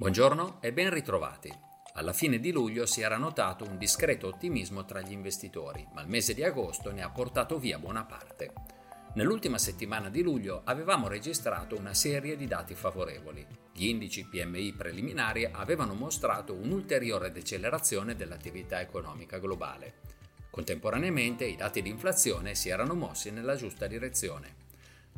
Buongiorno e ben ritrovati. Alla fine di luglio si era notato un discreto ottimismo tra gli investitori, ma il mese di agosto ne ha portato via buona parte. Nell'ultima settimana di luglio avevamo registrato una serie di dati favorevoli. Gli indici PMI preliminari avevano mostrato un'ulteriore decelerazione dell'attività economica globale. Contemporaneamente i dati di inflazione si erano mossi nella giusta direzione.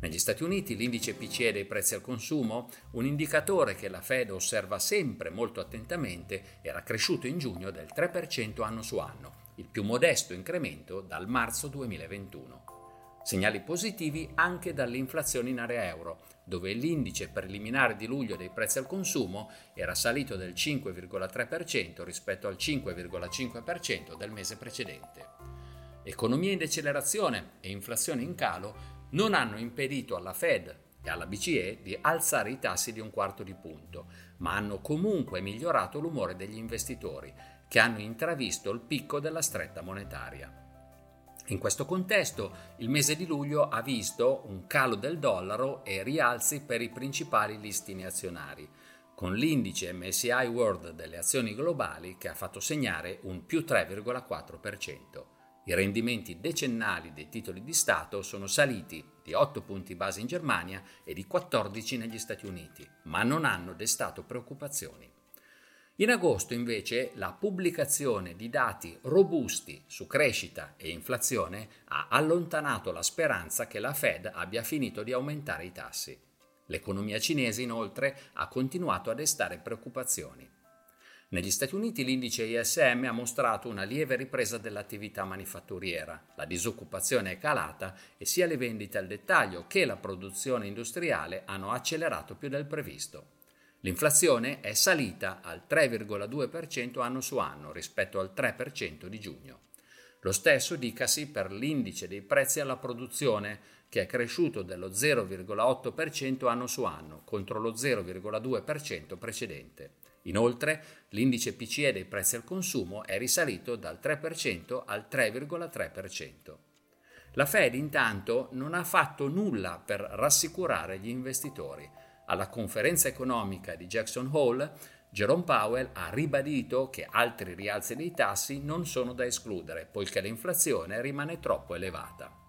Negli Stati Uniti l'indice PCE dei prezzi al consumo, un indicatore che la Fed osserva sempre molto attentamente, era cresciuto in giugno del 3% anno su anno, il più modesto incremento dal marzo 2021. Segnali positivi anche dall'inflazione in area euro, dove l'indice preliminare di luglio dei prezzi al consumo era salito del 5,3% rispetto al 5,5% del mese precedente. Economia in decelerazione e inflazione in calo non hanno impedito alla Fed e alla BCE di alzare i tassi di un quarto di punto, ma hanno comunque migliorato l'umore degli investitori, che hanno intravisto il picco della stretta monetaria. In questo contesto, il mese di luglio ha visto un calo del dollaro e rialzi per i principali listini azionari, con l'indice MSI World delle azioni globali che ha fatto segnare un più 3,4%. I rendimenti decennali dei titoli di Stato sono saliti di 8 punti base in Germania e di 14 negli Stati Uniti, ma non hanno destato preoccupazioni. In agosto invece la pubblicazione di dati robusti su crescita e inflazione ha allontanato la speranza che la Fed abbia finito di aumentare i tassi. L'economia cinese inoltre ha continuato a destare preoccupazioni. Negli Stati Uniti l'indice ISM ha mostrato una lieve ripresa dell'attività manifatturiera, la disoccupazione è calata e sia le vendite al dettaglio che la produzione industriale hanno accelerato più del previsto. L'inflazione è salita al 3,2% anno su anno rispetto al 3% di giugno. Lo stesso dicasi per l'indice dei prezzi alla produzione, che è cresciuto dello 0,8% anno su anno contro lo 0,2% precedente. Inoltre, l'indice PCE dei prezzi al consumo è risalito dal 3% al 3,3%. La Fed intanto non ha fatto nulla per rassicurare gli investitori. Alla conferenza economica di Jackson Hole, Jerome Powell ha ribadito che altri rialzi dei tassi non sono da escludere, poiché l'inflazione rimane troppo elevata.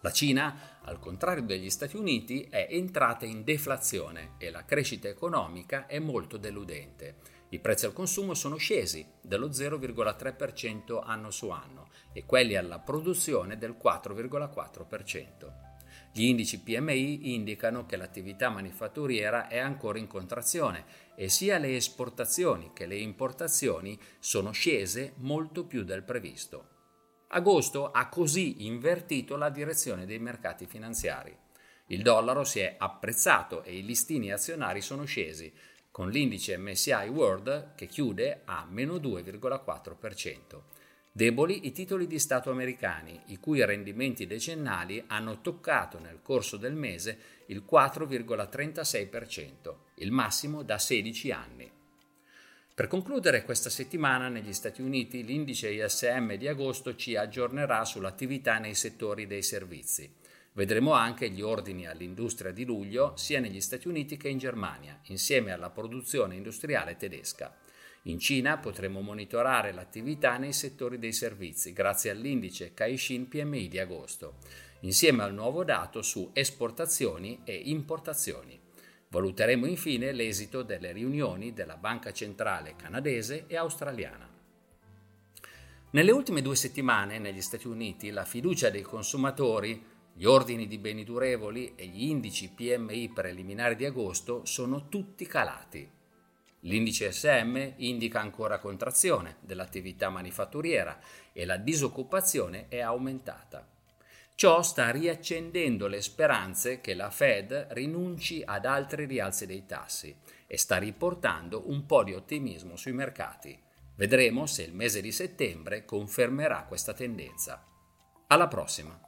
La Cina, al contrario degli Stati Uniti, è entrata in deflazione e la crescita economica è molto deludente. I prezzi al consumo sono scesi dello 0,3% anno su anno e quelli alla produzione del 4,4%. Gli indici PMI indicano che l'attività manifatturiera è ancora in contrazione e sia le esportazioni che le importazioni sono scese molto più del previsto. Agosto ha così invertito la direzione dei mercati finanziari. Il dollaro si è apprezzato e i listini azionari sono scesi, con l'indice MSI World che chiude a meno 2,4%. Deboli i titoli di Stato americani, i cui rendimenti decennali hanno toccato nel corso del mese il 4,36%, il massimo da 16 anni. Per concludere, questa settimana negli Stati Uniti l'indice ISM di agosto ci aggiornerà sull'attività nei settori dei servizi. Vedremo anche gli ordini all'industria di luglio sia negli Stati Uniti che in Germania, insieme alla produzione industriale tedesca. In Cina potremo monitorare l'attività nei settori dei servizi grazie all'indice Caixin PMI di agosto, insieme al nuovo dato su esportazioni e importazioni. Valuteremo infine l'esito delle riunioni della Banca Centrale canadese e australiana. Nelle ultime due settimane negli Stati Uniti la fiducia dei consumatori, gli ordini di beni durevoli e gli indici PMI preliminari di agosto sono tutti calati. L'indice SM indica ancora contrazione dell'attività manifatturiera e la disoccupazione è aumentata. Ciò sta riaccendendo le speranze che la Fed rinunci ad altri rialzi dei tassi e sta riportando un po' di ottimismo sui mercati. Vedremo se il mese di settembre confermerà questa tendenza. Alla prossima!